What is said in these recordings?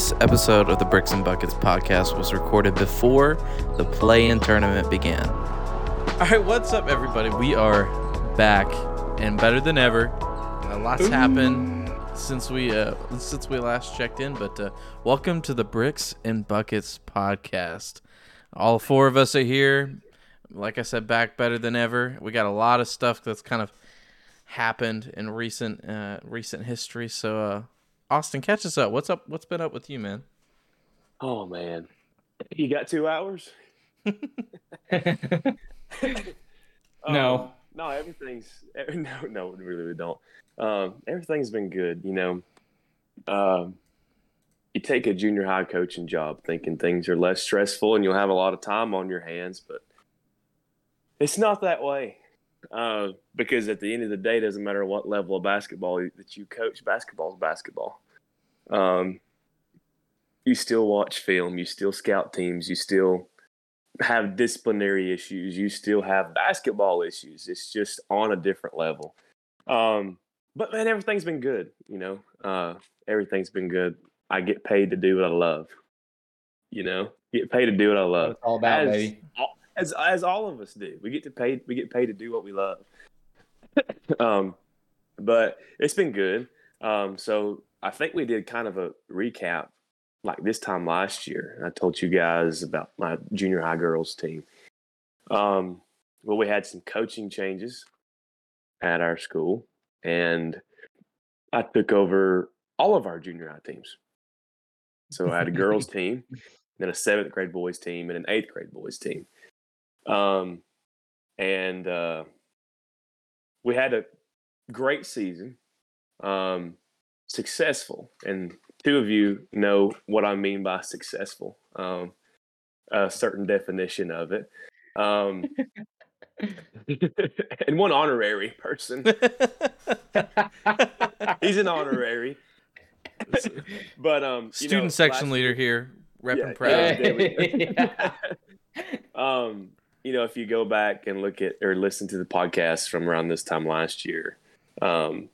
This episode of the Bricks and Buckets podcast was recorded before the play in tournament began. All right, what's up, everybody? We are back and better than ever. A lot's happened since we uh, since we last checked in, but uh, welcome to the Bricks and Buckets podcast. All four of us are here. Like I said, back better than ever. We got a lot of stuff that's kind of happened in recent uh, recent history. So, uh, Austin, catch us up. What's up? What's been up with you, man? Oh man, you got two hours? No. Um, no, everything's eh, no, no, really we don't. Um, everything's been good, you know. Um, you take a junior high coaching job thinking things are less stressful and you'll have a lot of time on your hands, but it's not that way. Uh, because at the end of the day, it doesn't matter what level of basketball that you coach. Basketball is basketball. Um, you still watch film, you still scout teams, you still have disciplinary issues, you still have basketball issues. It's just on a different level. Um, but man, everything's been good. You know, uh, everything's been good. I get paid to do what I love. You know, get paid to do what I love. it's all about, as, baby. all- as as all of us do. We get to pay. We get paid to do what we love. um, but it's been good. Um, so I think we did kind of a recap like this time last year. I told you guys about my junior high girls team. Um, well, we had some coaching changes at our school, and I took over all of our junior high teams. So I had a girls team, then a seventh grade boys team, and an eighth grade boys team. Um, and uh, we had a great season, um, successful, and two of you know what I mean by successful. Um, a certain definition of it. Um, and one honorary person. He's an honorary. But um, you Student know, section last- leader here, repping Yeah, proud. yeah. there we go. Yeah. um, you know, if you go back and look at or listen to the podcast from around this time last year, um,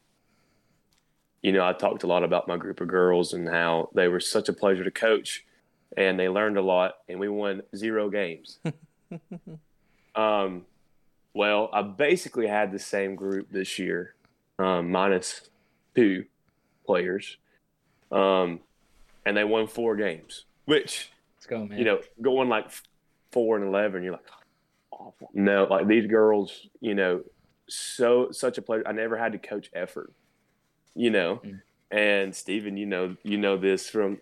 you know, I talked a lot about my group of girls and how they were such a pleasure to coach, and they learned a lot, and we won zero games. um, well, I basically had the same group this year, um, minus two players, um, and they won four games, which Let's go, man. you know, going like four and eleven, you're like, awful. No, like these girls, you know, so such a pleasure. I never had to coach effort, you know, Mm. and Stephen, you know, you know this from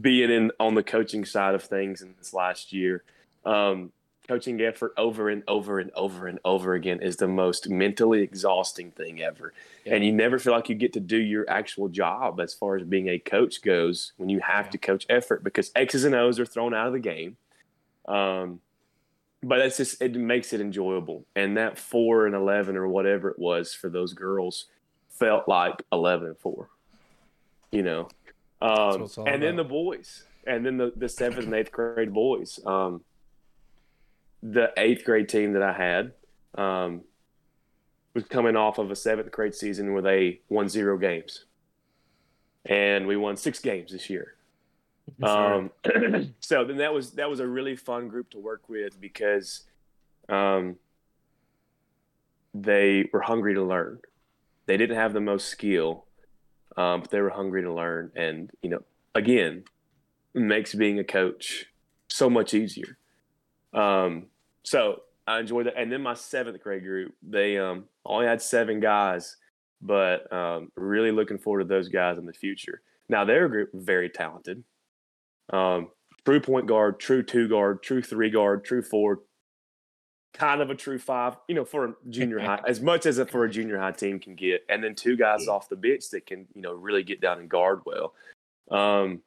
being in on the coaching side of things in this last year. Um, coaching effort over and over and over and over again is the most mentally exhausting thing ever. Yeah. And you never feel like you get to do your actual job as far as being a coach goes when you have Yeah. to coach effort because X's and O's are thrown out of the game. Um, but it's just it makes it enjoyable. And that four and eleven or whatever it was for those girls felt like eleven and four. You know, um, and then the boys, and then the the seventh and eighth grade boys. Um, the eighth grade team that I had um, was coming off of a seventh grade season where they won zero games, and we won six games this year. Um, so then that was that was a really fun group to work with because um, they were hungry to learn. They didn't have the most skill, um, but they were hungry to learn. And you know, again, makes being a coach so much easier. Um, so I enjoyed that. And then my seventh grade group, they um, only had seven guys, but um, really looking forward to those guys in the future. Now their group very talented. Um, true point guard, true two guard, true three guard, true four, kind of a true five. You know, for a junior high, as much as a, for a junior high team can get, and then two guys off the bench that can you know really get down and guard well. Um,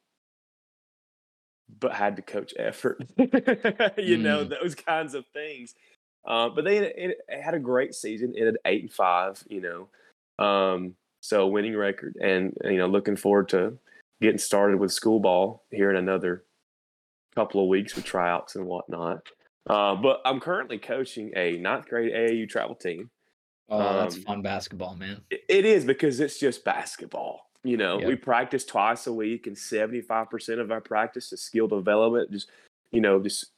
but had to coach effort. you know Mm. those kinds of things. Uh, but they it, it had a great season. It had eight and five. You know, um, so winning record, and you know looking forward to getting started with school ball here in another couple of weeks with tryouts and whatnot. Uh, but I'm currently coaching a ninth grade AAU travel team. oh, that's um, fun basketball, man. It- is because it's just basketball. You know, Yep. we practice twice a week, and seventy five percent of our practice is skill development. Just you know, just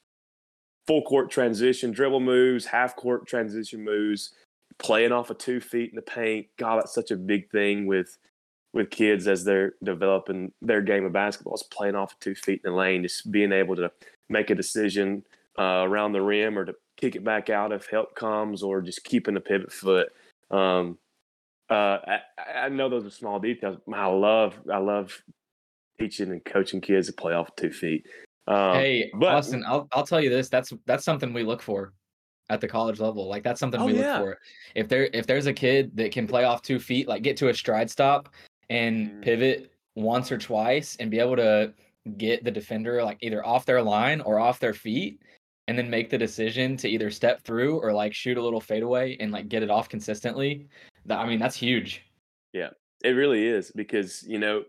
full court transition, dribble moves, half court transition moves, playing off of two feet in the paint. God, that's such a big thing with with kids as they're developing their game of basketball. Is playing off of two feet in the lane, just being able to make a decision uh, around the rim or to kick it back out if help comes, or just keeping the pivot foot. Um, uh, I, I know those are small details. I love I love teaching and coaching kids to play off two feet. Um, hey, but- Austin, I'll I'll tell you this. That's that's something we look for at the college level. Like that's something Oh, we yeah. look for. If there if there's a kid that can play off two feet, like get to a stride stop and Mm. pivot once or twice and be able to get the defender like either off their line or off their feet and then make the decision to either step through or like shoot a little fadeaway and like get it off consistently. That I mean, that's huge. Yeah, it really is because you know,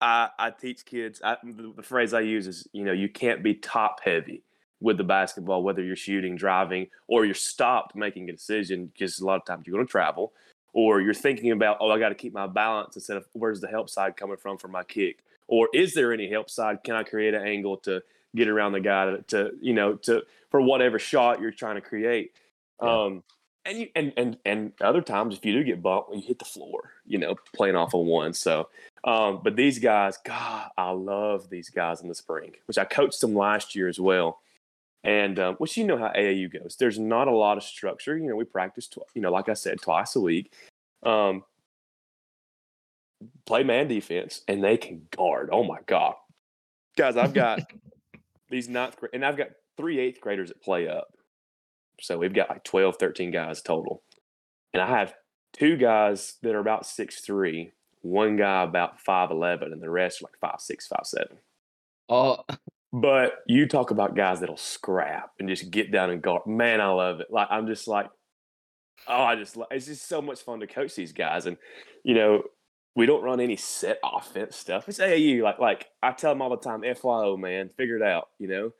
I I teach kids. I, the, the phrase I use is you know you can't be top heavy with the basketball, whether you're shooting, driving, or you're stopped making a decision because a lot of times you're going to travel, or you're thinking about oh I got to keep my balance instead of where's the help side coming from for my kick, or is there any help side? Can I create an angle to get around the guy to, to you know to for whatever shot you're trying to create. Yeah. Um, and you and and and other times if you do get bumped, you hit the floor, you know, playing off of one. So, um, but these guys, God, I love these guys in the spring, which I coached them last year as well. And um, which you know how AAU goes. There's not a lot of structure. You know, we practice, tw- you know, like I said, twice a week. Um, play man defense, and they can guard. Oh my God, guys! I've got these ninth grade, and I've got three eighth graders that play up. So we've got like 12, 13 guys total. And I have two guys that are about six three, one guy about 5'11, and the rest are like five six, five seven. Oh, But you talk about guys that'll scrap and just get down and guard. Man, I love it. Like I'm just like, oh, I just it's just so much fun to coach these guys. And you know, we don't run any set offense stuff. It's AAU. Like like I tell them all the time, FYO, man, figure it out. You know,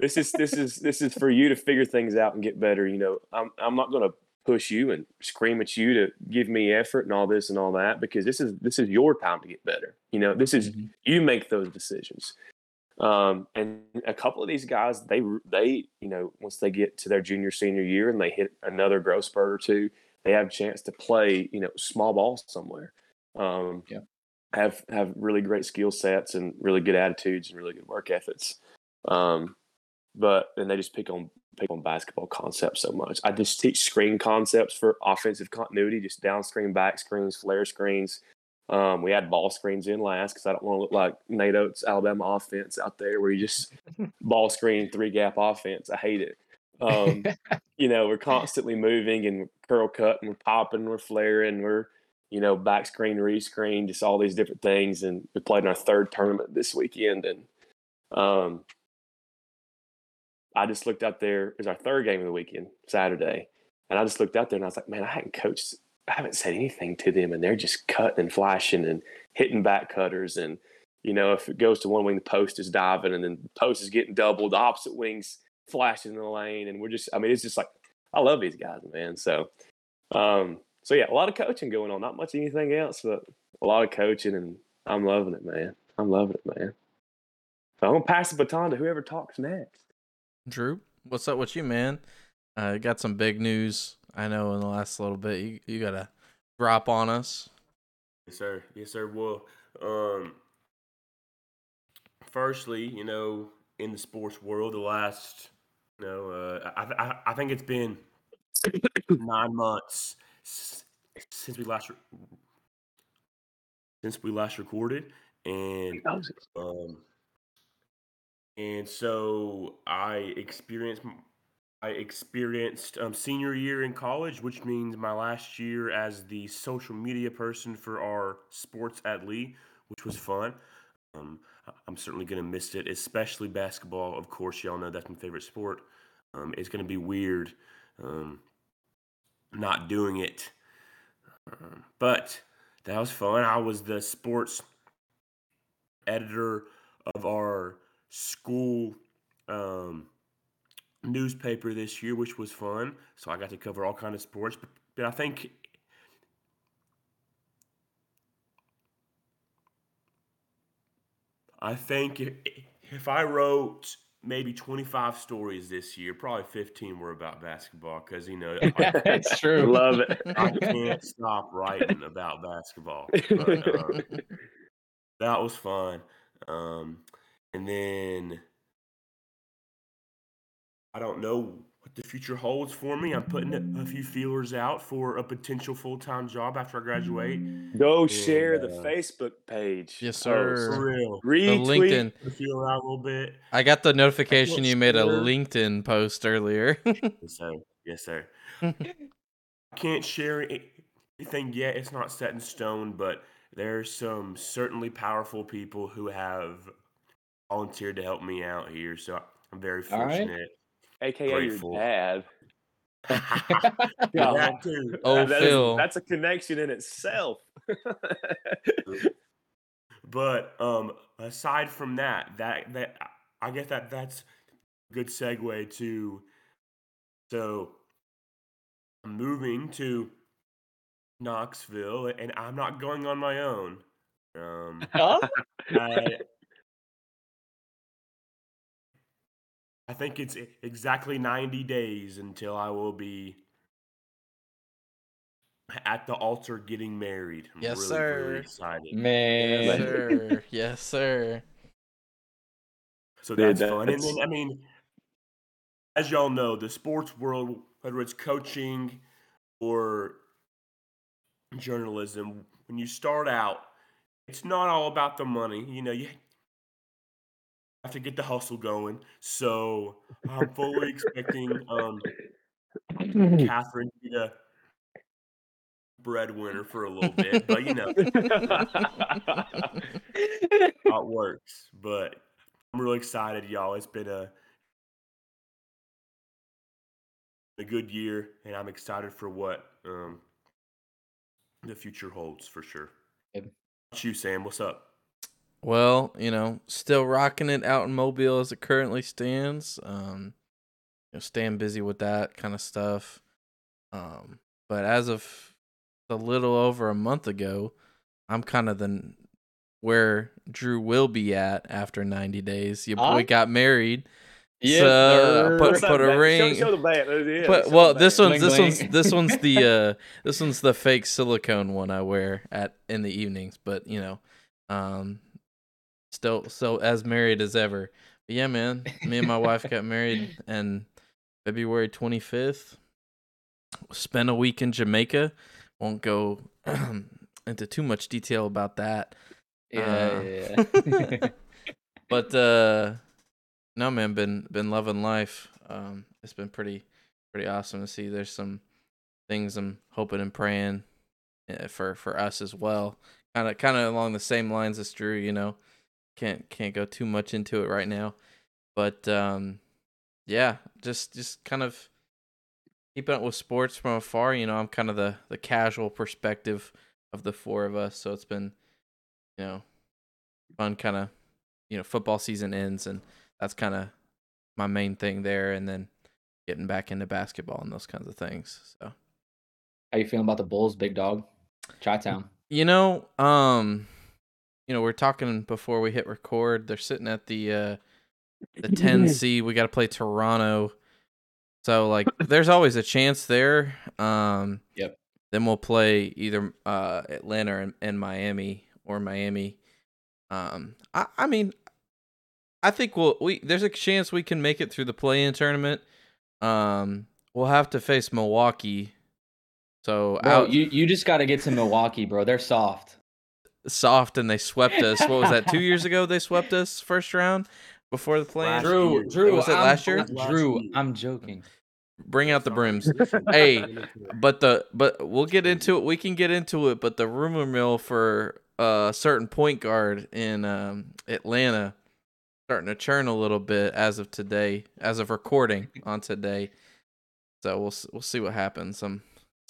this is this is this is for you to figure things out and get better. You know, I'm I'm not gonna push you and scream at you to give me effort and all this and all that because this is this is your time to get better. You know, this is Mhm. you make those decisions. Um, and a couple of these guys, they they you know once they get to their junior senior year and they hit another growth spurt or two, they have a chance to play you know small ball somewhere. Um, Yeah. have have really great skill sets and really good attitudes and really good work ethics. Um, but and they just pick on pick on basketball concepts so much. I just teach screen concepts for offensive continuity, just down screen, back screens, flare screens. Um, we had ball screens in last because I don't want to look like Nate Oats' Alabama offense out there where you just ball screen three gap offense. I hate it. Um, you know, we're constantly moving and curl cut and we're popping, we're flaring, we're you know back screen, rescreen, just all these different things. And we played in our third tournament this weekend, and um, I just looked out there. It was our third game of the weekend, Saturday, and I just looked out there and I was like, man, I hadn't coached, I haven't said anything to them, and they're just cutting and flashing and hitting back cutters, and you know, if it goes to one wing, the post is diving, and then the post is getting doubled, the opposite wings flashing in the lane, and we're just, I mean, it's just like, I love these guys, man. So, um, so yeah, a lot of coaching going on, not much anything else, but a lot of coaching, and I'm loving it, man. I'm loving it, man. So I'm gonna pass the baton to whoever talks next. Drew, what's up with you, man? Uh, got some big news. I know in the last little bit you you got to drop on us. Yes, sir. Yes, sir. Well, um, firstly, you know, in the sports world, the last, you know, uh, I, I, I think it's been nine months since we last re- since we last recorded, and um, and so I experienced I experienced um, senior year in college, which means my last year as the social media person for our sports at Lee, which was fun. Um, I'm certainly gonna miss it, especially basketball. Of course, y'all know that's my favorite sport. Um, it's gonna be weird um, not doing it, um, but that was fun. I was the sports editor of our school um, newspaper this year, which was fun. So I got to cover all kind of sports. But, but I think I think if, if I wrote maybe 25 stories this year, probably 15 were about basketball because, you know, it's true. Love it. I can't stop writing about basketball. But, um, that was fun. Um, and then I don't know what the future holds for me. I'm putting a, a few feelers out for a potential full time job after I graduate. Go share the uh, Facebook page. Yes, post. sir. For real. The LinkedIn. Put a feeler out a little bit. I got the notification you made a. LinkedIn post earlier. Yes, sir. Yes, sir. I can't share a- anything yet. It's not set in stone, but there's some certainly powerful people who have volunteered to help me out here. So I'm very All right. fortunate. AKA Grateful. your dad. Yeah, that too. Oh, That- that is- Phil. that's a connection in itself. But um, aside from that, that that I guess that that's a good segue to. So, I'm moving to Knoxville, and I'm not going on my own. Um, Huh? I, I think it's exactly 90 days until I will be at the altar getting married. I'm Yes, really, sir. really excited. Man. yes, sir. Yes, sir. So Dude, that's fun. And then, I mean, as y'all know, the sports world, whether it's coaching or journalism, when you start out, it's not all about the money. You know, you have to get the hustle going. So I'm fully expecting um, Catherine to be the breadwinner for a little bit, but you know how it works. But I'm really excited, y'all. It's been a a good year, and I'm excited for what um, the future holds for sure. Good. What you, Sam? What's up? Well, you know, still rocking it out in Mobile as it currently stands. Um, you know, staying busy with that kind of stuff. Um, but as of a little over a month ago, I'm kind of the where Drew will be at after 90 days. Your boy Huh? got married. Yes, So, put- put a ring- Show, show the band. Yeah, but well, this one's Bling, this bling. one's this one's the uh this one's the fake silicone one I wear at in the evenings. But you know, um, still so as married as ever. But yeah, man, me and my wife got married and February twenty fifth. Spent a week in Jamaica. Won't go into too much detail about that. Yeah, Uh, yeah, but uh no man been been loving life um it's been pretty pretty awesome to see there's some things i'm hoping and praying uh, for for us as well kind of kind of along the same lines as drew you know can't can't go too much into it right now but um yeah just just kind of keeping up with sports from afar you know i'm kind of the the casual perspective of the four of us so it's been you know fun kind of you know football season ends and that's kind of my main thing there and then getting back into basketball and those kinds of things so How you feeling about the Bulls, big dog? Chi Town. you know um you know we are talking before we hit record they're sitting at the uh the 10C. we got to play toronto so like there's always a chance there um Yep. then we'll play either uh atlanta and, and miami or miami um i i mean i think we'll we there's a chance we can make it through the play-in tournament um we'll have to face milwaukee so Bro, out you, you just got to get to Milwaukee, bro. They're soft. Soft and they swept us. What was that? Two years ago they swept us first round before the play. Last Drew, year. Drew, Was it I'm- last year? Drew. I'm joking. Bring out the brims. Listen, Hey, listen to it. But the but we'll get into it. We can get into it. But the rumor mill for a certain point guard in um, Atlanta starting to churn a little bit as of today, as of recording on today. So we'll we'll see what happens. I'm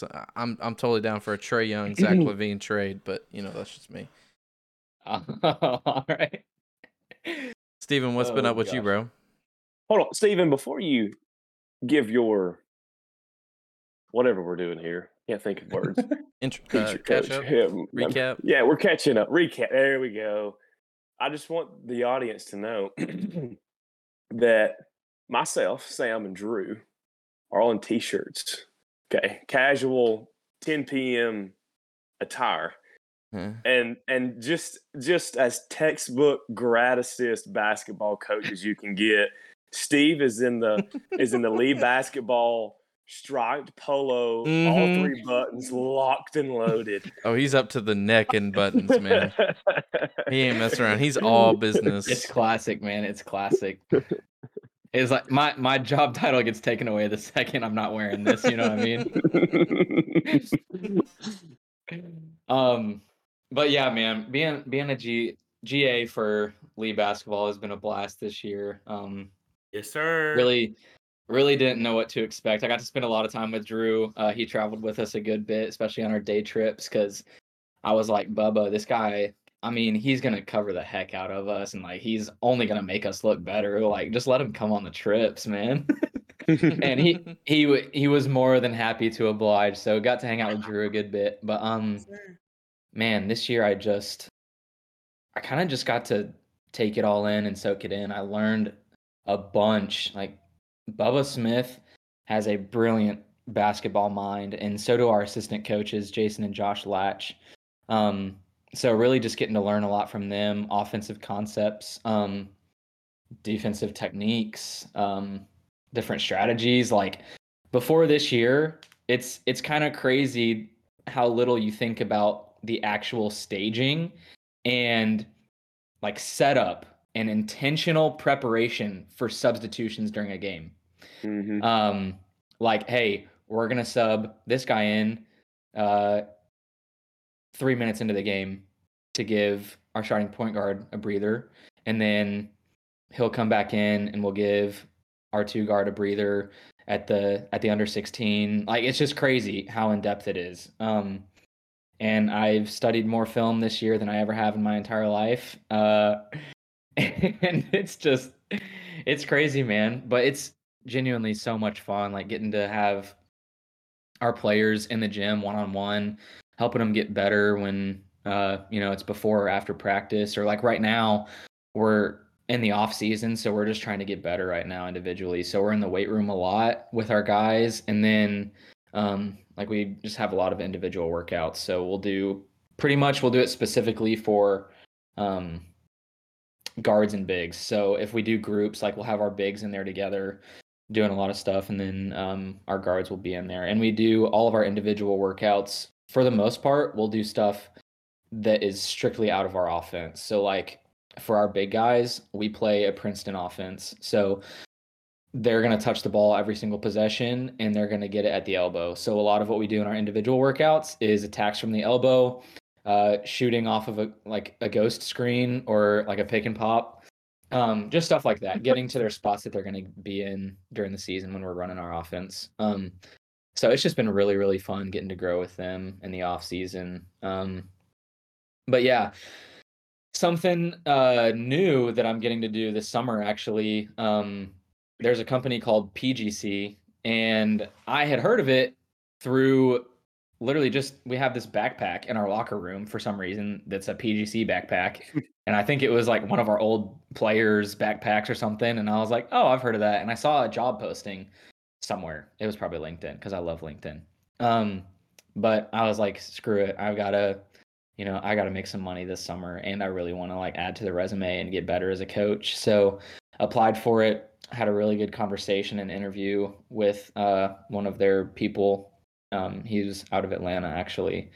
so I'm I'm totally down for a Trae Young Zach LaVine trade, but you know that's just me. All right. Steven, what's been Oh, up with you, bro? Hold on, Steven, before you give your whatever we're doing here, can't think of words. Int- uh, catch up, Yeah, um, recap. Yeah, we're catching up. Recap. There we go. I just want the audience to know that myself, Sam, and Drew are all in t-shirts. Okay, casual 10 p.m. attire. Yeah. And and just just as textbook grad assist basketball coach as you can get, Steve is in the is in the lead basketball striped polo, all Mhm. three buttons locked and loaded. Oh, he's up to the neck in buttons, man. He ain't messing around. He's all business. It's classic, man. It's classic. It's like my my job title gets taken away the second I'm not wearing this. You know what I mean? Um, but yeah, man, being being a G GA for Lee basketball has been a blast this year. Um, Yes, sir. really, really didn't know what to expect. I got to spend a lot of time with Drew. Uh, he traveled with us a good bit, especially on our day trips, because I was like, Bubba, this guy. I mean, he's gonna cover the heck out of us, and like he's only gonna make us look better. Like, just let him come on the trips, man. and he he he was more than happy to oblige. So got to hang out with Drew a good bit. But um, man, this year I just I kind of just got to take it all in and soak it in. I learned a bunch. Like Bubba Smith has a brilliant basketball mind, and so do our assistant coaches, Jason and Josh Latch. Um, so really just getting to learn a lot from them, offensive concepts, um, defensive techniques, um, different strategies. Like before this year, it's it's kind of crazy how little you think about the actual staging and like setup and intentional preparation for substitutions during a game. Mhm. Um, like, hey, we're gonna sub this guy in uh three minutes into the game to give our starting point guard a breather, and then he'll come back in and we'll give our two guard a breather at the at the under 16 like it's just crazy how in depth it is. Um and i've studied more film this year than i ever have in my entire life. Uh and it's just it's crazy man. But it's genuinely so much fun like getting to have our players in the gym one on one helping them get better when uh you know it's before or after practice or like right now we're in the off season so we're just trying to get better right now individually. So we're in the weight room a lot with our guys and then um like we just have a lot of individual workouts. So we'll do pretty much we'll do it specifically for um guards and bigs. So if we do groups like we'll have our bigs in there together doing a lot of stuff and then um our guards will be in there. And we do all of our individual workouts for the most part we'll do stuff that is strictly out of our offense so like for our big guys, we play a Princeton offense. So they're going to touch the ball every single possession and they're going to get it at the elbow. So a lot of what we do in our individual workouts is attacks from the elbow, uh, shooting off of a like a ghost screen or like a pick and pop. Um, just stuff like that, getting to their spots that they're going to be in during the season when we're running our offense. Um, so it's just been really, really fun getting to grow with them in the off season. Um, but yeah, something uh new that i'm getting to do this summer actually um there's a company called pgc and i had heard of it through literally just we have this backpack in our locker room for some reason that's a pgc backpack and i think it was like one of our old players backpacks or something and i was like oh i've heard of that and i saw a job posting somewhere it was probably linkedin because i love linkedin um but i was like screw it i've got to you know, I got to make some money this summer and I really want to like add to the resume and get better as a coach. So applied for it, had a really good conversation and interview with uh, one of their people. Um, he was out of Atlanta actually.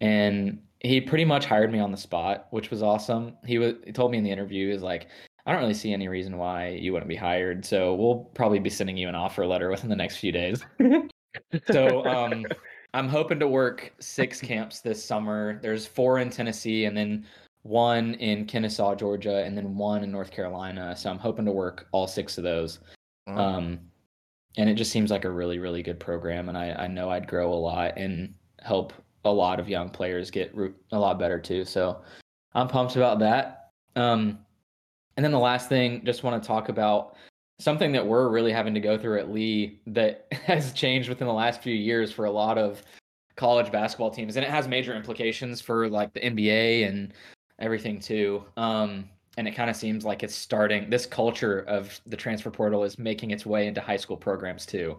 And he pretty much hired me on the spot, which was awesome. He was he told me in the interview, was like, I don't really see any reason why you wouldn't be hired. So we'll probably be sending you an offer letter within the next few days. so um I'm hoping to work six camps this summer. There's four in Tennessee and then one in Kennesaw, Georgia, and then one in North Carolina. So I'm hoping to work all six of those. Wow. Um, and it just seems like a really, really good program. And I, I know I'd grow a lot and help a lot of young players get a lot better too. So I'm pumped about that. Um, and then the last thing, just want to talk about something that we're really having to go through at Lee that has changed within the last few years for a lot of college basketball teams, and it has major implications for like the NBA and everything too. Um, and it kind of seems like it's starting. This culture of the transfer portal is making its way into high school programs too,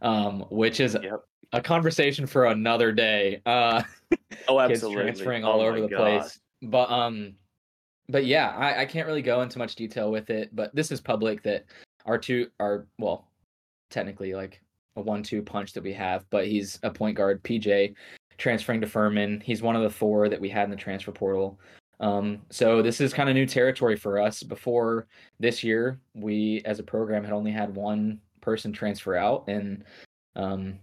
um, which is Yep. a conversation for another day. Uh, Oh, absolutely. transferring Oh all my over the place. But um, but yeah, I, I can't really go into much detail with it. But this is public that our two are well, technically like a one-two punch that we have. But he's a point guard, PJ, transferring to Furman. He's one of the four that we had in the transfer portal. Um, so this is kind of new territory for us. Before this year, we as a program had only had one person transfer out, and um,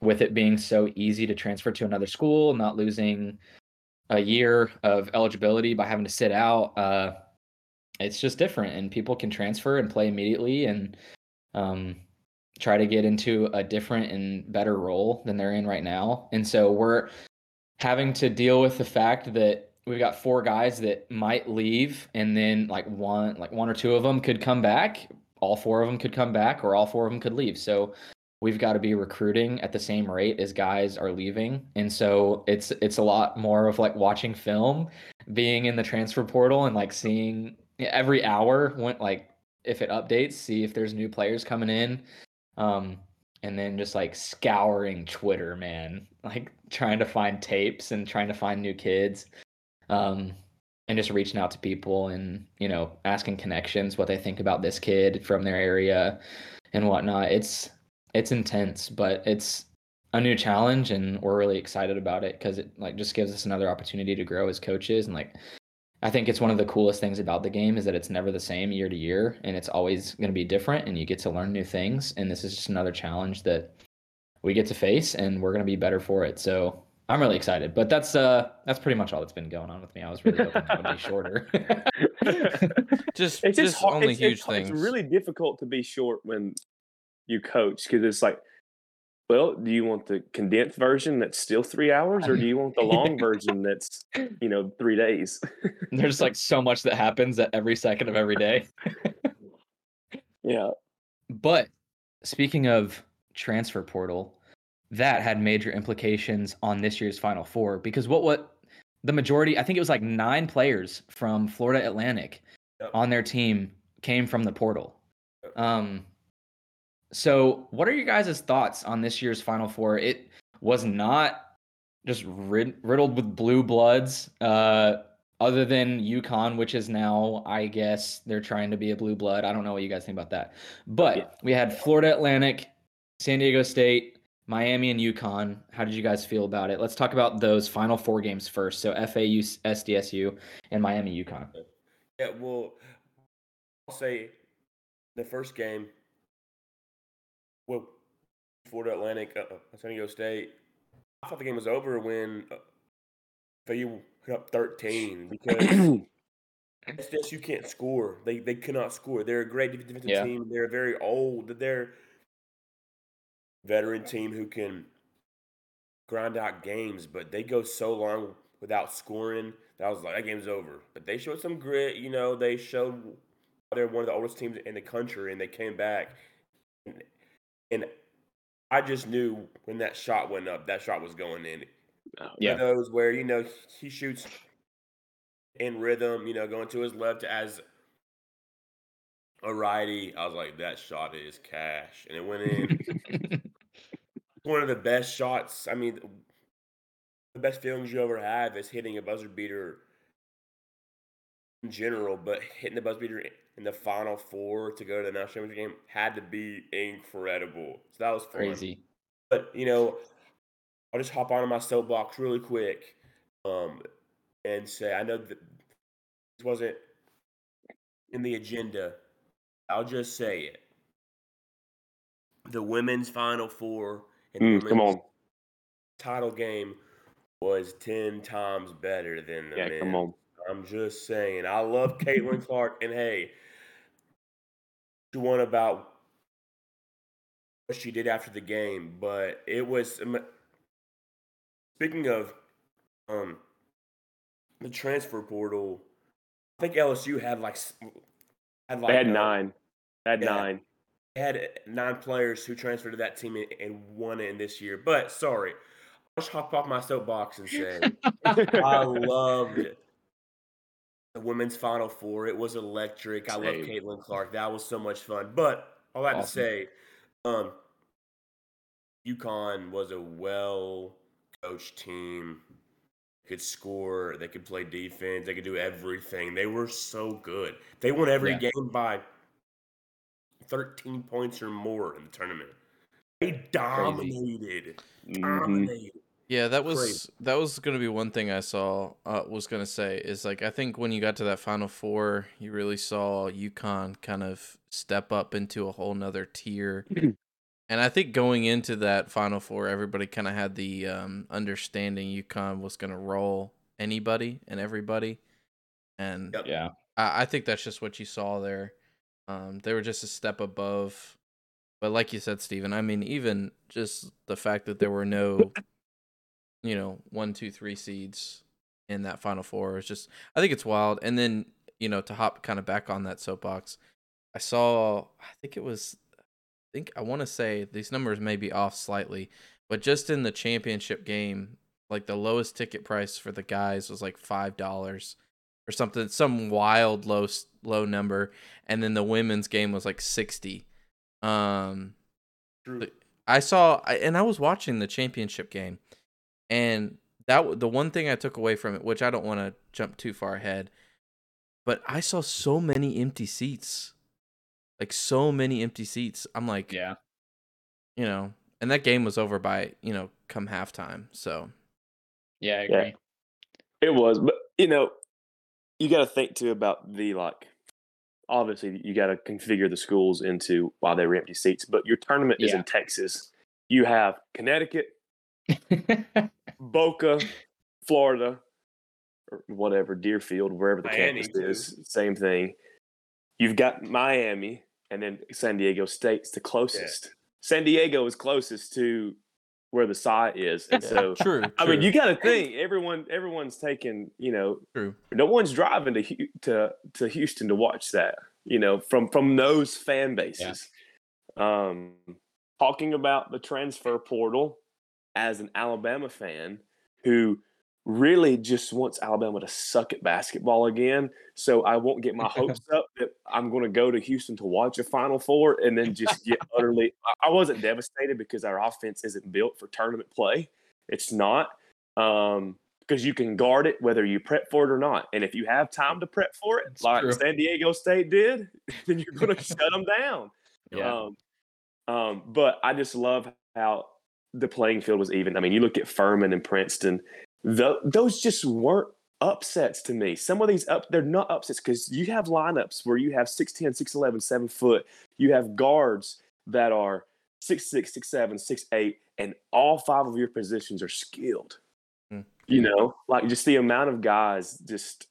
with it being so easy to transfer to another school, not losing a year of eligibility by having to sit out, uh, it's just different, and people can transfer and play immediately and um, try to get into a different and better role than they're in right now. And so we're having to deal with the fact that we've got four guys that might leave, and then like one, like one or two of them could come back. All four of them could come back, or all four of them could leave. So we've got to be recruiting at the same rate as guys are leaving. And so it's it's a lot more of like watching film being in the transfer portal and like seeing every hour when like if it updates see if there's new players coming in. Um and then just like scouring twitter man like trying to find tapes and trying to find new kids. Um and just reaching out to people and you know asking connections what they think about this kid from their area and whatnot. It's it's intense, but it's a new challenge and we're really excited about it because it like just gives us another opportunity to grow as coaches and like I think it's one of the coolest things about the game is that it's never the same year to year and it's always going to be different and you get to learn new things and this is just another challenge that we get to face and we're going to be better for it. So I'm really excited, but that's uh that's pretty much all that's been going on with me. I was really hoping that would be shorter. Just It's just just hard. only it's, huge it's, things. It's really difficult to be short when you coach because it's like, well, do you want the condensed version that's still three hours, or do you want the long version that's you know three days? There's like so much that happens at every second of every day. yeah. But speaking of transfer portal, that had major implications on this year's Final Four because what what the majority, I think it was like nine players from Florida Atlantic Yep. on their team came from the portal. Yep. Um, so what are your guys' thoughts on this year's Final Four? It was not just rid- riddled with blue bloods. Uh, other than UConn, which is now, I guess, they're trying to be a blue blood. I don't know what you guys think about that. But Yeah. we had Florida Atlantic, San Diego State, Miami, and UConn. How did you guys feel about it? Let's talk about those final four games first. So FAU, SDSU, and Miami, UConn. Yeah, well, I'll say the first game, well, Florida Atlantic, uh, uh, San Diego State. I thought the game was over when uh, FAU put up 13 because you can't score. They they cannot score. They're a great defensive Yeah. team. They're very old. They're veteran team who can grind out games, but they go so long without scoring that I was like, that game's over. But they showed some grit. You know, they showed they're one of the oldest teams in the country, and they came back. And, and I just knew when that shot went up, that shot was going in. Oh, yeah. One of those where you know he shoots in rhythm, you know, going to his left as a righty. I was like, that shot is cash, and it went in. One of the best shots. I mean, the best feelings you ever have is hitting a buzzer beater in general, but hitting the buzzer beater in the final four to go to the national championship game had to be incredible. So that was fun. Crazy. But you know, I'll just hop onto my soapbox really quick, um, and say I know that this wasn't in the agenda. I'll just say it. The women's final four and Mm, come on. title game was ten times better than the Yeah, men. come on. I'm just saying. I love Caitlin Clark, and hey, she won about what she did after the game, but it was. um, Speaking of um the transfer portal, I think LSU had like had like They had uh, nine. They had yeah. nine. they had nine players who transferred to that team and- and won it in this year. But sorry, I'll just hop off my soapbox and say I loved the women's Final Four. It was electric. I love Caitlin Clark. That was so much fun. But all that to Awesome. say, um, UConn was a well coached team. Could score. They could play defense. They could do everything. They were so good. They won every Yeah. game by 13 points or more in the tournament. They dominated. Mhm. Dominated. Yeah, that was Crazy. that was going to be one thing I saw. Uh, was going to say is like I think when you got to that Final Four, you really saw UConn kind of step up into a whole nother tier. and I think going into that Final Four, everybody kind of had the um, understanding UConn was going to roll anybody and everybody, and Yep. Yeah. I, I think that's just what you saw there. Um, they were just a step above. But like you said, Steven, I mean, even just the fact that there were no, you know, one, two, three seeds in that final four is just, I think it's wild. And then, you know, to hop kind of back on that soapbox, I saw, I think it was, I think, I want to say these numbers may be off slightly, but just in the championship game, like the lowest ticket price for the guys was like $5 or something, some wild low low number, and then the women's game was like sixty. Um, True. I saw, and I was watching the championship game, and that w- the one thing I took away from it, which I don't want to jump too far ahead, but I saw so many empty seats, like so many empty seats. I'm like, Yeah. you know, and that game was over by you know come halftime. So Yeah, I Yeah. agree. It was, but you know, you got to think too about the like. Obviously, you got to configure the schools into why they were empty seats. But your tournament is in Texas. You have Connecticut, Boca, Florida, or whatever, Deerfield, wherever the Miami, campus too. is, same thing. You've got Miami, and then San Diego State's the closest. San Diego is closest to where the site is, and so true. I mean, you got to think everyone everyone's taking you know true. no one's driving to to to Houston to watch that. You know, from from those fan bases. Um, talking about the transfer portal as an Alabama fan who really just wants Alabama to suck at basketball again. So I won't get my hopes up that I'm going to go to Houston to watch a Final Four and then just get utterly. I- wasn't devastated because our offense isn't built for tournament play. It's not. Um, because you can guard it whether you prep for it or not. And if you have time to prep for it, It's like true. San Diego State did, then you're going to shut them down. Yeah. Um, um, but I just love how the playing field was even. I mean, you look at Furman and Princeton; tho- those just weren't upsets to me. Some of these up, they're not upsets because you have lineups where you have 6'10", 6'11", 7 foot. You have guards that are 6'6", 6'7", 6'8", and all five of your positions are skilled. Hmm. You know, like just the amount of guys just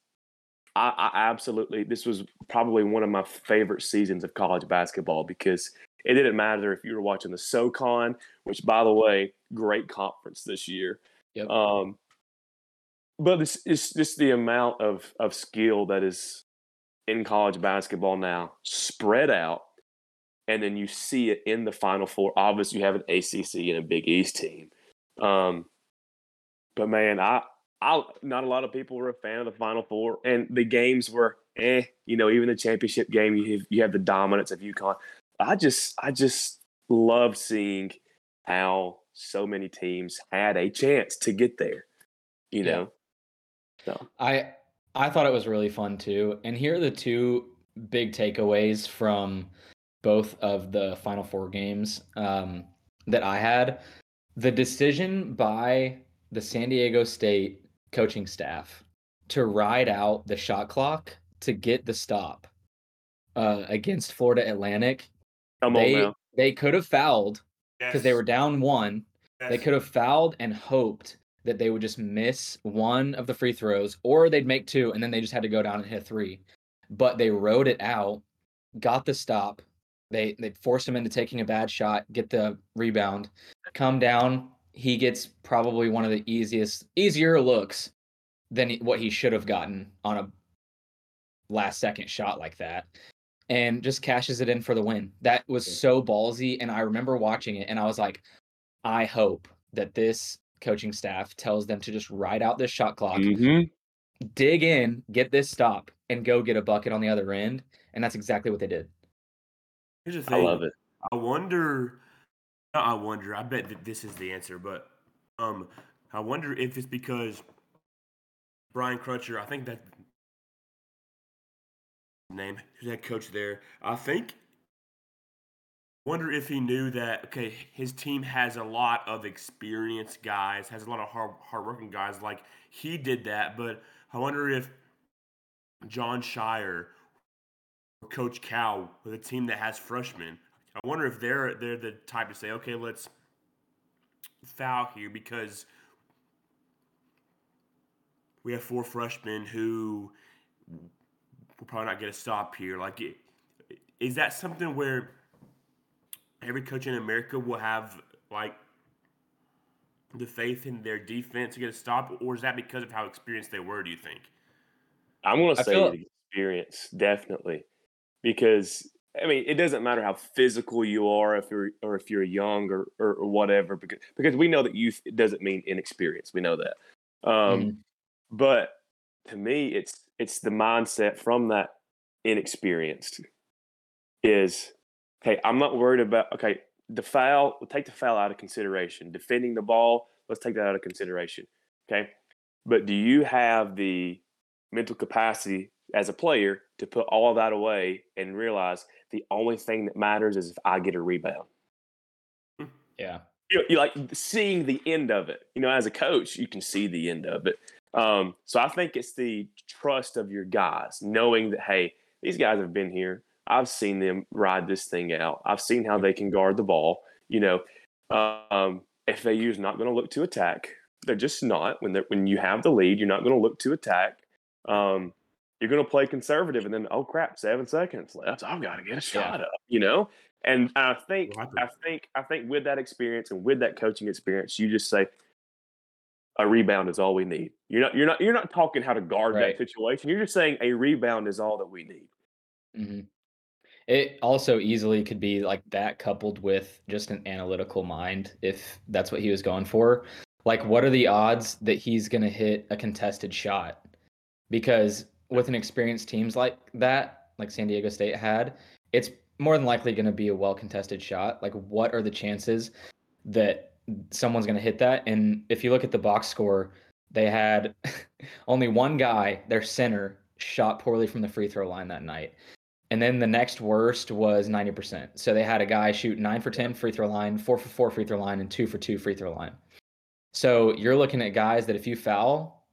I, I absolutely this was probably one of my favorite seasons of college basketball because it didn't matter if you were watching the SoCon, which by the way, great conference this year. Yep. Um, but it's, it's just the amount of of skill that is in college basketball now spread out, and then you see it in the Final Four. Obviously, you have an ACC and a Big East team. Um, but man, I I not a lot of people were a fan of the Final Four, and the games were eh. You know, even the championship game, you have, you have the dominance of UConn. I just I just love seeing how so many teams had a chance to get there. You Yeah. know, so I I thought it was really fun too. And here are the two big takeaways from both of the Final Four games um, that I had. The decision by the San Diego State coaching staff to ride out the shot clock to get the stop uh, against Florida Atlantic. Come they on now. they could have fouled because they were down one they could have fouled and hoped that they would just miss one of the free throws or they'd make two and then they just had to go down and hit three. But they rode it out, got the stop. They they forced him into taking a bad shot, get the rebound, come down. He gets probably one of the easiest easier looks than what he should have gotten on a last second shot like that and just cashes it in for the win. That was so ballsy and I remember watching it and I was like I hope that this coaching staff tells them to just ride out this shot clock, Mhm. dig in, get this stop, and go get a bucket on the other end. And that's exactly what they did. Here's the I love it. I wonder. I wonder. I bet that this is the answer, but um, I wonder if it's because Brian Dutcher. I think that name who's head coach there. I think. Wonder if he knew that. Okay, his team has a lot of experienced guys, has a lot of hard hardworking guys. Like he did that, but I wonder if Jon Scheyer or Coach Cal with a team that has freshmen. I wonder if they're they're the type to say, okay, let's foul here because we have four freshmen who will probably not get a stop here. Like, it, is that something where every coach in America will have like the faith in their defense to get a stop, or is that because of how experienced they were? Do you think? I'm going to say feel- the experience, definitely, because I mean, it doesn't matter how physical you are, if you're or if you're young or, or, or whatever, because because we know that youth doesn't mean inexperience. We know that. Um, Mhm. But to me, it's it's the mindset from that inexperienced is okay. I'm not worried about okay. The foul, we'll take the foul out of consideration. Defending the ball, let's take that out of consideration. Okay, but do you have the mental capacity as a player to put all that away and realize the only thing that matters is if I get a rebound? Yeah. you you like seeing the end of it. You know, as a coach, you can see the end of it. Um, so I think it's the trust of your guys, knowing that hey, these guys have been here. I've seen them ride this thing out. I've seen how they can guard the ball. You know, um, FAU's not going to look to attack. They're just not. When when you have the lead, you're not going to look to attack. Um, you're going to play conservative, and then oh crap, seven seconds left. I've got to get a shot up. You know, and I think I think I think with that experience and with that coaching experience, you just say a rebound is all we need. You're not you're not you're not talking how to guard Right. that situation. You're just saying a rebound is all that we need. hmm It also easily could be like that coupled with just an analytical mind if that's what he was going for. Like, what are the odds that he's going to hit a contested shot? Because with an experienced teams like that, like San Diego State had, it's more than likely going to be a well contested shot. Like, what are the chances that someone's going to hit that? And if you look at the box score, they had only one guy, their center, shot poorly from the free throw line that night. And then the next worst was 90%. So they had a guy shoot 9 for 10 free throw line, 4 for 4 free throw line, and 2 for 2 free throw line. So you're looking at guys that if you foul,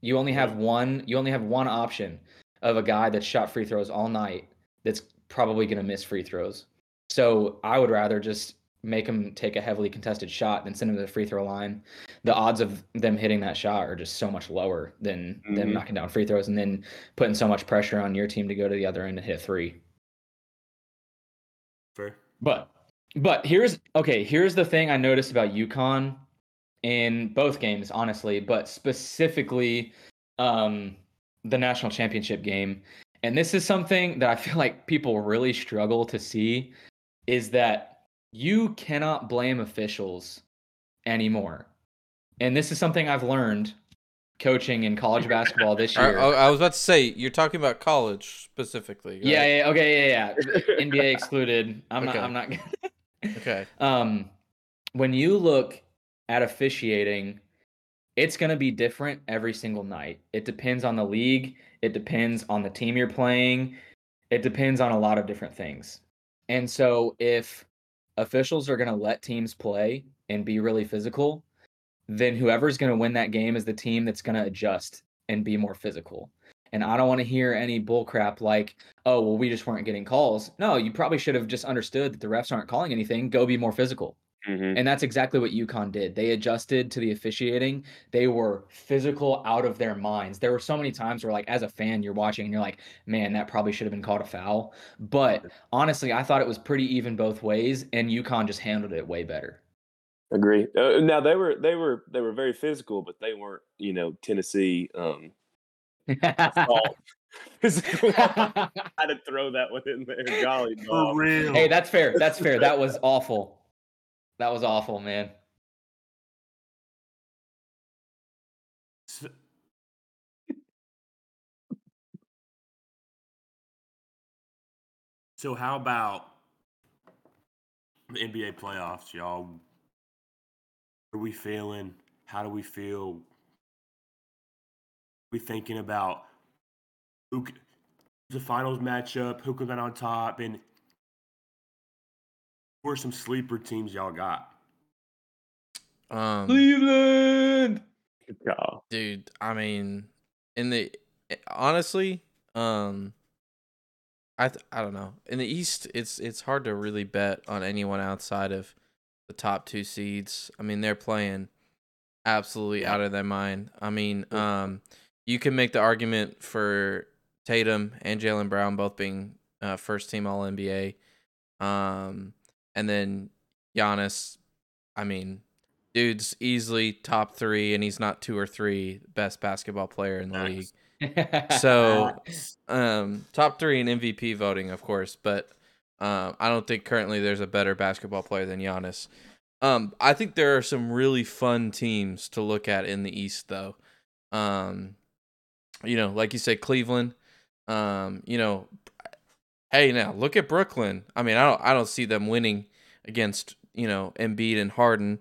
you only have one you only have one option of a guy that's shot free throws all night that's probably going to miss free throws. So I would rather just make him take a heavily contested shot than send him to the free throw line. The odds of them hitting that shot are just so much lower than them Mhm. knocking down free throws and then putting so much pressure on your team to go to the other end and hit three. Fair. But but here's okay, here's the thing I noticed about UConn in both games, honestly, but specifically um the national championship game. And this is something that I feel like people really struggle to see is that you cannot blame officials anymore. And this is something I've learned coaching in college basketball this year. I- I was about to say you're talking about college specifically. Yeah, yeah, okay, yeah, yeah. NBA excluded. I'm Okay. not I'm not Okay. um when you look at officiating it's going to be different every single night it depends on the league it depends on the team you're playing it depends on a lot of different things and so if officials are going to let teams play and be really physical then whoever's going to win that game is the team that's going to adjust and be more physical. And i don't want to hear any bullcrap like oh well we just weren't getting calls. No you probably should have just understood that the refs aren't calling anything. Go be more physical Mhm. and that's exactly what UConn did. They adjusted to the officiating. They were physical out of their minds. There were so many times where, like, as a fan, you're watching and you're like, man, that probably should have been called a foul. But honestly, I thought it was pretty even both ways, and UConn just handled it way better. Agree. Uh, now they were they were they were very physical, but they weren't you know Tennessee um, physical. I had to throw that one in there. Golly, For real. hey, that's fair. That's fair. That was awful. That was awful, man. So how about the NBA playoffs, y'all? Are we feeling? How do we feel? We thinking about who the finals matchup, who could get on top, and who are some sleeper teams y'all got? Um, Cleveland. Yeah. dude, I mean, in the eh, honestly, um, I th- I don't know. In the East, it's it's hard to really bet on anyone outside of the top two seeds. I mean, they're playing absolutely out of their mind. I mean, um, you can make the argument for Tatum and Jaylen Brown both being uh, first team All NBA, um, and then Giannis. I mean, dude's easily top three, and he's not two or three best basketball player in the Nice. league. So, um, top three in MVP voting, of course, but um, I don't think currently there's a better basketball player than Giannis. Um, I think there are some really fun teams to look at in the East, though. Um, you know, like you said, Cleveland. Um, you know, hey, now look at Brooklyn. I mean, I don't, I don't see them winning against you know Embiid and Harden,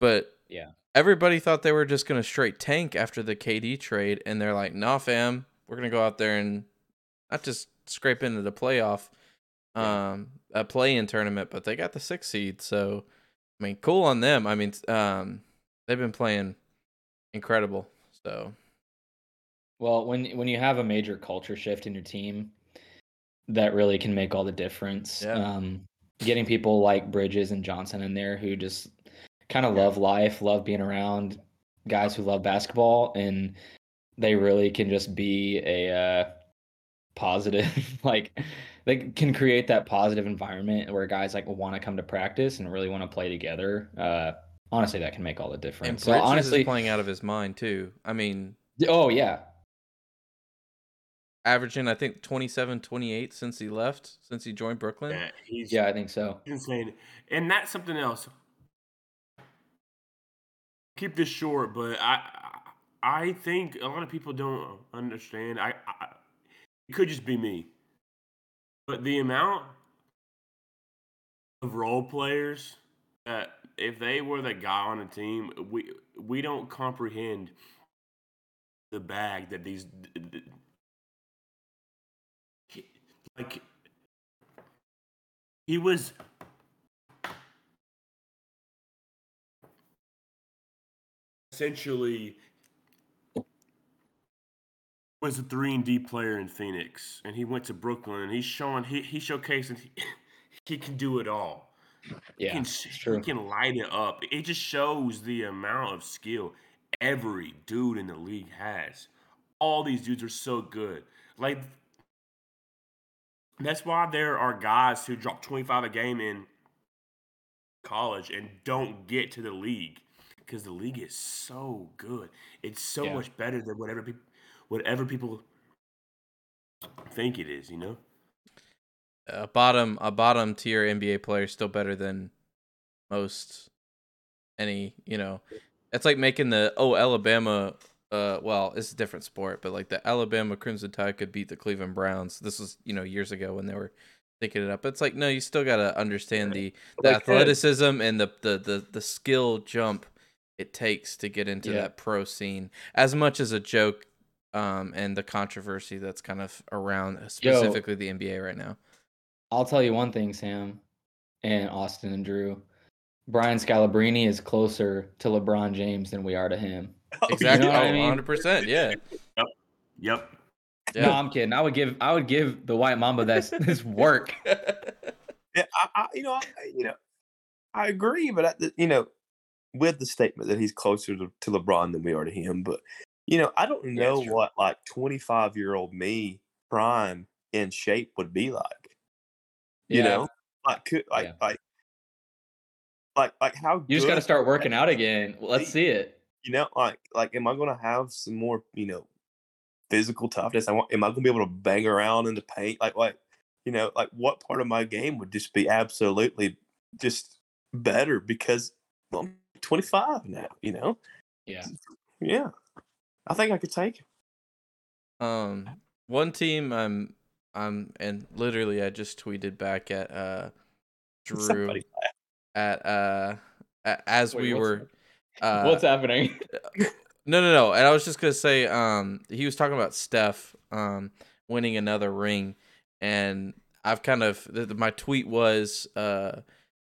but Yeah. everybody thought they were just gonna straight tank after the KD trade, and they're like, "Nah, fam, we're gonna go out there and not just scrape into the playoff, um, a play-in tournament, but they got the six seed. So, I mean, cool on them. I mean, um, they've been playing incredible. So, Well, when when you have a major culture shift in your team, that really can make all the difference. Yeah. Um, getting people like Bridges and Johnson in there who just kind of Yeah. love life, love being around guys who love basketball, and they really can just be a uh, positive. like they can create that positive environment where guys like want to come to practice and really want to play together. Uh, honestly, that can make all the and difference. Bridges So honestly, is playing out of his mind too. I mean, oh yeah, averaging I think 27, 28 since he left, since he joined Brooklyn. Yeah, he's yeah, I think so. insane. And that's something else. Keep this short, but I I think a lot of people don't understand. I, I it could just be me, but the amount of role players that if they were the guy on a team, we we don't comprehend the bag that these like he was essentially was a three and D player in Phoenix, and he went to Brooklyn, and he's showing he he showcased that he, he can do it all. He Yeah, can it's he can light it up. It just shows the amount of skill every dude in the league has. All these dudes are so good. Like that's why there are guys who drop 25 a game in college and don't get to the league because the league is so good. It's so Yeah. much better than whatever people whatever people think it is, you know? a bottom a bottom tier NBA player is still better than most any, you know. It's like making the oh Alabama uh well, it's a different sport, but like the Alabama Crimson Tide could beat the Cleveland Browns. This was, you know, years ago when they were thinking it up. But it's like no, you still got to understand the the They could. athleticism and the, the the the skill jump it takes to get into Yeah. that pro scene as much as a joke um and the controversy that's kind of around specifically the NBA right now. I'll tell you one thing, Sam, and Austin and Drew. Brian Scalabrine is closer to LeBron James than we are to him. Oh, exactly. know what I oh, mean? 100%. Yeah. Yep. yep. Yeah. No, I'm kidding. I would give I would give the White Mamba this this work. Yeah, I, I, you know, I, you know, I agree, but I, you know, with the statement that he's closer to, to LeBron than we are to him, but you know, I don't know it's true. what like twenty five year old me prime in shape would be like. You Yeah. know, like could like Yeah. like like like how You just got to start working out be? again. Let's see it. You know, like like am I gonna have some more, you know, physical toughness? I want am I gonna be able to bang around in the paint? Like like you know, like what part of my game would just be absolutely just better because I'm 25 now, you know? Yeah. Yeah. I think I could take it. um one team I'm I'm and literally I just tweeted back at uh Drew at uh as Wait, we were uh What's happening? no no no and I was just gonna say um he was talking about Steph um winning another ring and I've kind of th- th- my tweet was uh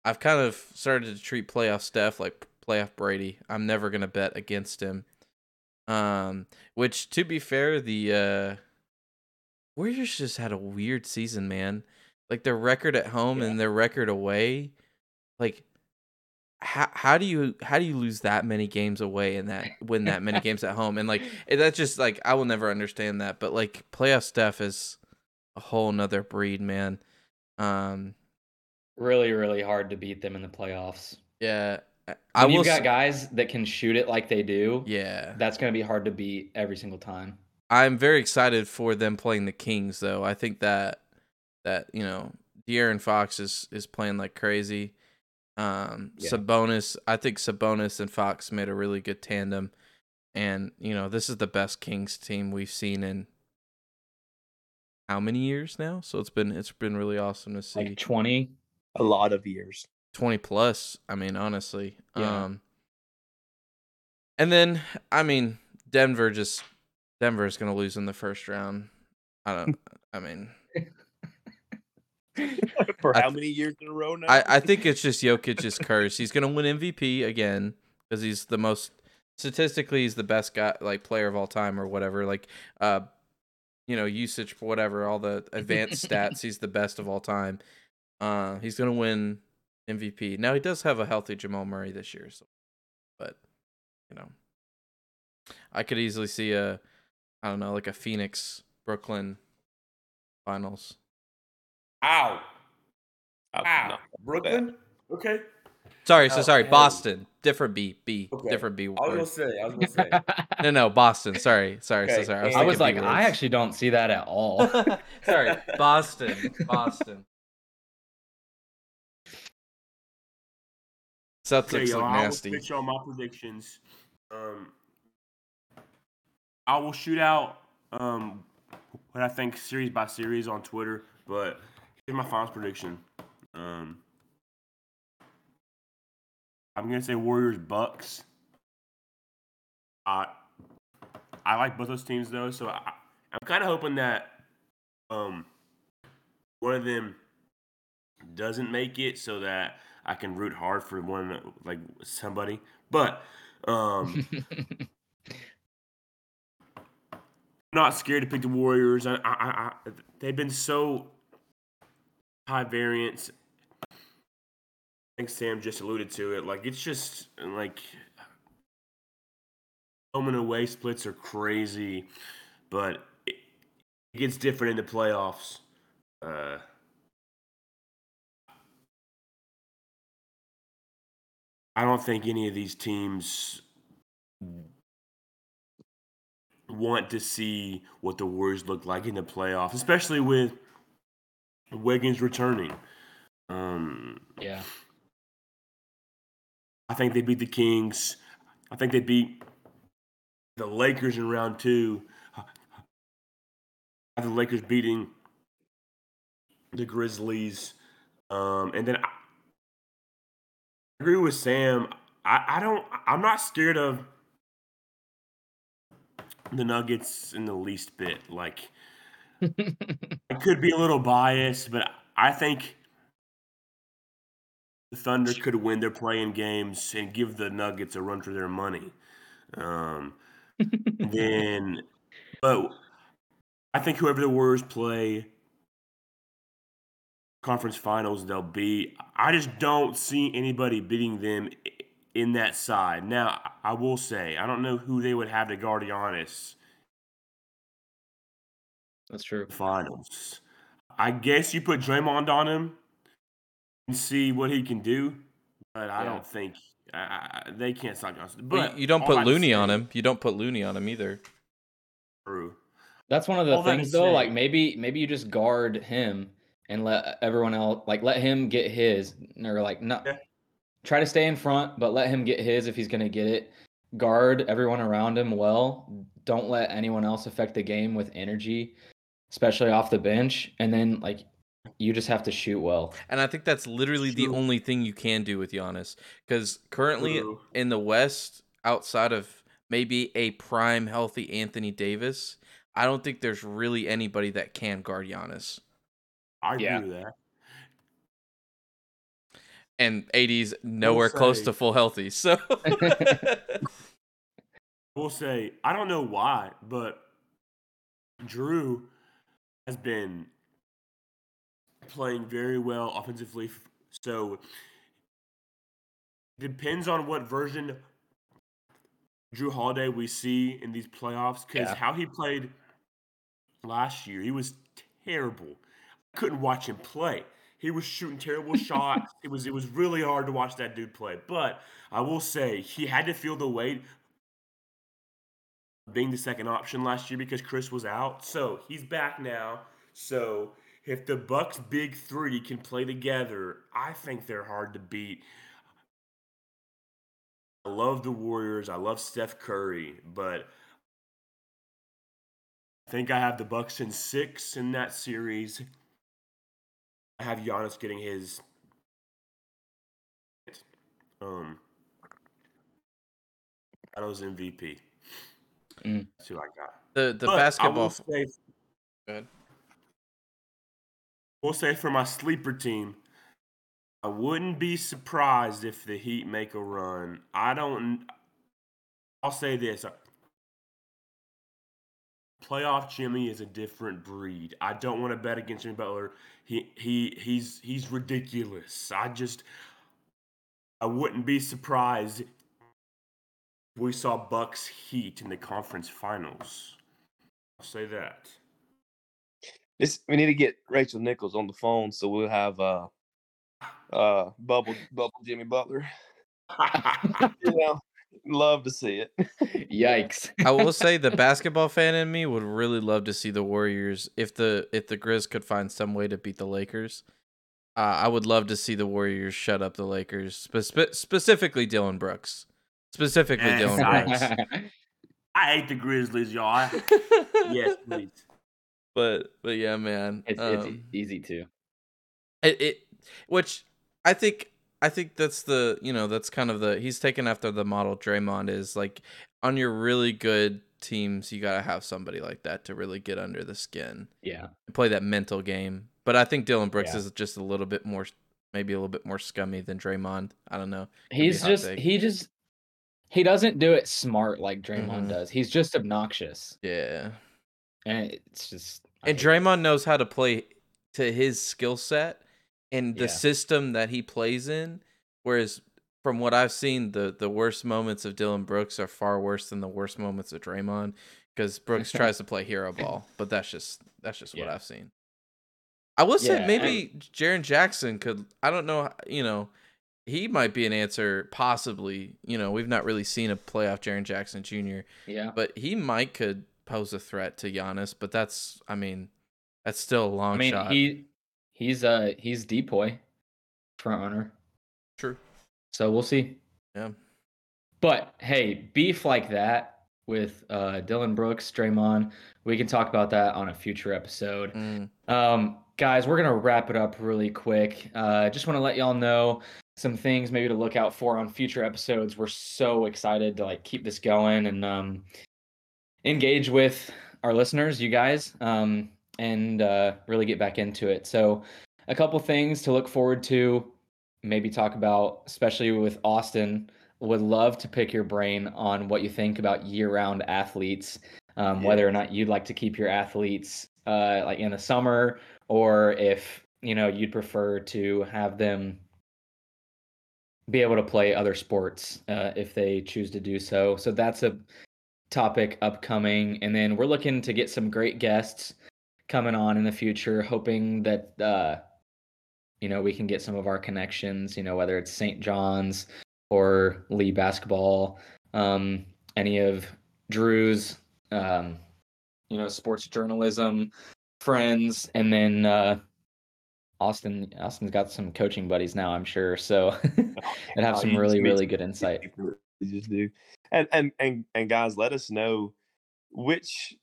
I've kind of started to treat playoff Steph like playoff Brady. I'm never gonna bet against him. Um, which to be fair, the uh Warriors just had a weird season, man. Like their record at home and their record away, like how how do you how do you lose that many games away and that win that many games at home and like that's just like I will never understand that. But like playoff stuff is a whole nother breed, man. Um, really, really hard to beat them in the playoffs. yeah, I- When I you've got s- guys that can shoot it like they do. yeah, That's gonna be hard to beat every single time. I'm very excited for them playing the Kings, though. I think that that you know De'Aaron Fox is is playing like crazy. Um, Yeah. Sabonis, I think Sabonis and Fox made a really good tandem, and you know this is the best Kings team we've seen in how many years now? So it's been it's been really awesome to see Like twenty. A lot of years. twenty plus. I mean, honestly, Yeah. um, and then I mean Denver just Denver's gonna lose in the first round. I don't. I mean. For how th- many years in a row now? I, I think it's just Jokic's curse. He's gonna win MVP again because he's the most statistically he's the best guy like player of all time or whatever. Like uh you know, usage whatever, all the advanced stats, he's the best of all time. Uh he's gonna win MVP. Now he does have a healthy Jamal Murray this year, so but you know I could easily see a I don't know, like a Phoenix Brooklyn finals. Ow. I- Ow. no, Brooklyn? Okay. Sorry, so Oh, sorry, hey. Boston. Different B. B. Okay. Different B. I was word. gonna say, I was gonna say. No, no, Boston. Sorry, sorry, so sorry. I was, I was like, B I words. actually don't see that at all. sorry, Boston, Boston. Celtics Okay, look y'all, I will pitch on my predictions. Um, I will shoot out um, what I think series by series on Twitter, but here's my finals prediction. Um, I'm gonna say Warriors Bucks. I I like both those teams though, so I, I'm kind of hoping that um one of them doesn't make it, so that I can root hard for one like somebody. But um, not scared to pick the Warriors. I, I, I, I they've been so high variance. I think Sam just alluded to it. Like it's just like home and away splits are crazy, but it, it gets different in the playoffs. Uh, I don't think any of these teams want to see what the Warriors look like in the playoffs, especially with Wiggins returning. Um, yeah. I think they beat the Kings. I think they beat the Lakers in round two. The Lakers beating the Grizzlies. Um, and then I agree with Sam. I, I don't I'm not scared of the Nuggets in the least bit. Like I could be a little biased, but I think the Thunder could win their playing games and give the Nuggets a run for their money. Um, then, but I think whoever the Warriors play conference finals, they'll be. I just don't see anybody beating them in that side. Now, I will say, I don't know who they would have to guard Giannis That's true. finals. I guess you put Draymond on him and see what he can do, but I Yeah. don't think I, I, they can't stop Johnson. But you, you don't put Looney on him. You don't put Looney on him either. True. That's one of the All things though. Like maybe maybe you just guard him and let everyone else like let him get his or like not Yeah. try to stay in front, but let him get his if he's gonna get it. Guard everyone around him well. Don't let anyone else affect the game with energy. Especially off the bench, and then like you just have to shoot well. And I think that's literally the only thing you can do with Giannis. Because currently True. in the West, outside of maybe a prime healthy Anthony Davis, I don't think there's really anybody that can guard Giannis. I agree Yeah. with that. And AD's nowhere close to full healthy. So we'll say I don't know why, but Jrue has been playing very well offensively. So depends on what version Jrue Holiday we see in these playoffs. Because Yeah. how he played last year, he was terrible. I couldn't watch him play. He was shooting terrible shots. It was it was really hard to watch that dude play. But I will say he had to feel the weight being the second option last year because Khris was out. So he's back now. So if the Bucks big three can play together, I think they're hard to beat. I love the Warriors. I love Steph Curry, but I think I have the Bucks in six in that series. I have Giannis getting his um Finals MVP. Mm. That's who I got. the the But I basketball. will say, Go ahead. we'll say for my sleeper team, I wouldn't be surprised if the Heat make a run. I don't. I'll say this: playoff Jimmy is a different breed. I don't want to bet against Jimmy Butler. He he he's he's ridiculous. I just I wouldn't be surprised we saw Bucks Heat in the conference finals. I'll say that. This we need to get Rachel Nichols on the phone so we'll have uh uh bubble bubble Jimmy Butler. You know, love to see it. Yikes! I will say the basketball fan in me would really love to see the Warriors if the if the Grizz could find some way to beat the Lakers. Uh, I would love to see the Warriors shut up the Lakers, spe- specifically Dillon Brooks. Specifically Yes, Dillon I- Brooks. I hate the Grizzlies, y'all. I- yes, please. but but yeah, man. it's it's um, easy to. It, it which I think I think that's the you know that's kind of the he's taken after the model Draymond is like on your really good teams you gotta have somebody like that to really get under the skin Yeah. and play that mental game. But I think Dillon Brooks Yeah. is just a little bit more maybe a little bit more scummy than Draymond. I don't know. be He's just take. he just he doesn't do it smart like Draymond Mhm. does. He's just obnoxious, Yeah. and it's just. I And it. Draymond knows how to play to his skill set and the Yeah. system that he plays in. Whereas from what I've seen, the the worst moments of Dillon Brooks are far worse than the worst moments of Draymond because Brooks tries to play hero ball, but that's just that's just what I've seen. I will say Yeah, maybe Jaren Jackson could. I don't know. You know, he might be an answer possibly. You know, we've not really seen a playoff Jaren Jackson Jr Yeah. but he might could pose a threat to Giannis. But that's, I mean, that's still a long I mean, shot. he he's uh he's DPOY front runner, True. so we'll see. Yeah. But hey, beef like that with uh Dillon Brooks, Draymond, we can talk about that on a future episode. Mm, Um, guys, we're gonna wrap it up really quick. Uh, just want to let y'all know some things maybe to look out for on future episodes. We're so excited to like keep this going and um, engage with our listeners, you guys, um, and uh, really get back into it. So, a couple things to look forward to. Maybe talk about, especially with Austin. Would love to pick your brain on what you think about year-round athletes um, whether or not you'd like to keep your athletes uh, like in the summer or if you know you'd prefer to have them be able to play other sports uh, if they choose to do so. So that's a topic upcoming. And then we're looking to get some great guests coming on in the future hoping that uh, you know we can get some of our connections you know whether it's st john's or lee basketball um, any of drew's um, you know, sports journalism friends, and then uh, Austin. Austin's got some coaching buddies now, I'm sure. So, oh, and have Oh, some really, really good insight. You just do. And and and and guys, let us know which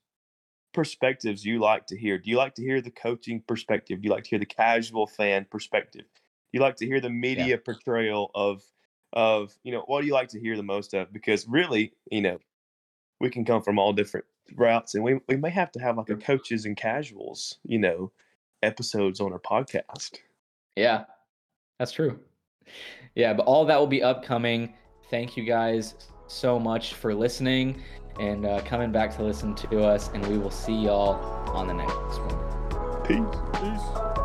perspectives you like to hear? Do you like to hear the coaching perspective? Do you like to hear the casual fan perspective? Do you like to hear the media portrayal of of you know what do you like to hear the most of? Because really, you know, we can come from all different routes, and we we may have to have like a coaches and casuals, you know, episodes on our podcast. Yeah, that's true. Yeah, but all that will be upcoming. Thank you guys so much for listening and uh, coming back to listen to us. And we will see y'all on the next one. Peace. Peace.